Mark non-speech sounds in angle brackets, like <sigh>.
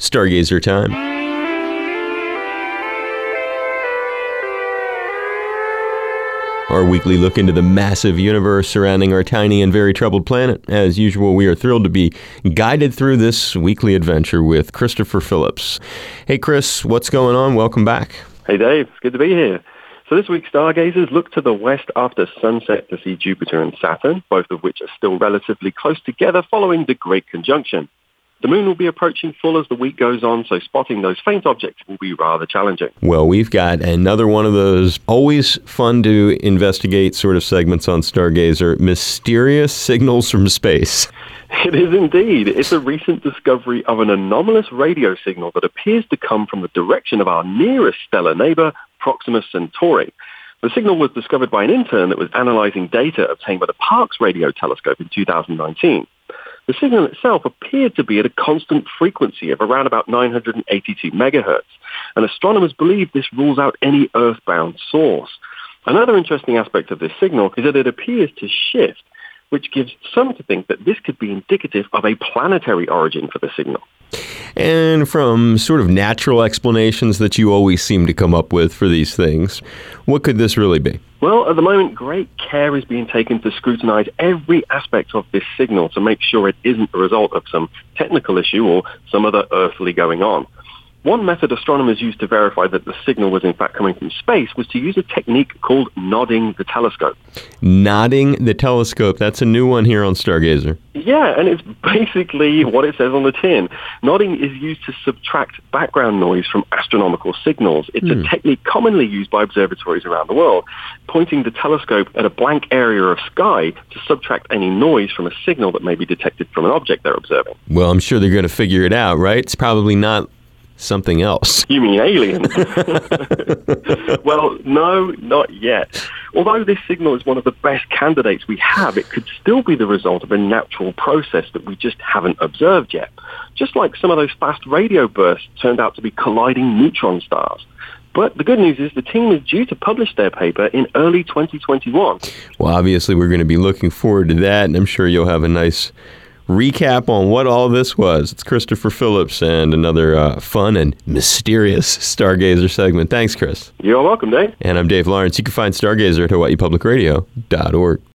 Stargazer time. Our weekly look into the massive universe surrounding our tiny and very troubled planet. As usual, we are thrilled to be guided through this weekly adventure with Christopher Phillips. Hey, Chris, what's going on? Welcome back. Hey, Dave. It's Good to be here. So this week, stargazers look to the west after sunset to see Jupiter and Saturn, both of which are still relatively close together following the Great Conjunction. The moon will be approaching full as the week goes on, so spotting those faint objects will be rather challenging. Well, we've got another one of those always fun to investigate sort of segments on Stargazer mysterious signals from space. <laughs> It is indeed. It's a recent discovery of an anomalous radio signal that appears to come from the direction of our nearest stellar neighbor, Proxima Centauri. The signal was discovered by an intern that was analyzing data obtained by the Parkes radio telescope in 2019. The signal itself appeared to be at a constant frequency of around about 982 megahertz, and astronomers believe this rules out any earthbound source. Another interesting aspect of this signal is that it appears to shift, which gives some to think that this could be indicative of a planetary origin for the signal. And from sort of natural explanations that you always seem to come up with for these things, what could this really be? Well, at the moment, great care is being taken to scrutinize every aspect of this signal to make sure it isn't the result of some technical issue or some other earthly going on. One method astronomers used to verify that the signal was in fact coming from space was to use a technique called nodding the telescope. Nodding the telescope. That's a new one here on Stargazer. Yeah, and it's basically what it says on the tin. Nodding is used to subtract background noise from astronomical signals. It's hmm. a technique commonly used by observatories around the world, pointing the telescope at a blank area of sky to subtract any noise from a signal that may be detected from an object they're observing. Well, I'm sure they're going to figure it out, right? It's probably not something else. You mean aliens? <laughs> well, no, not yet. Although this signal is one of the best candidates we have, it could still be the result of a natural process that we just haven't observed yet. Just like some of those fast radio bursts turned out to be colliding neutron stars. But the good news is the team is due to publish their paper in early 2021. Well, obviously, we're going to be looking forward to that, and I'm sure you'll have a nice recap on what all this was. It's Christopher Phillips and another uh, fun and mysterious Stargazer segment. Thanks, Chris. You're welcome, Dave. And I'm Dave Lawrence. You can find Stargazer at HawaiiPublicRadio.org.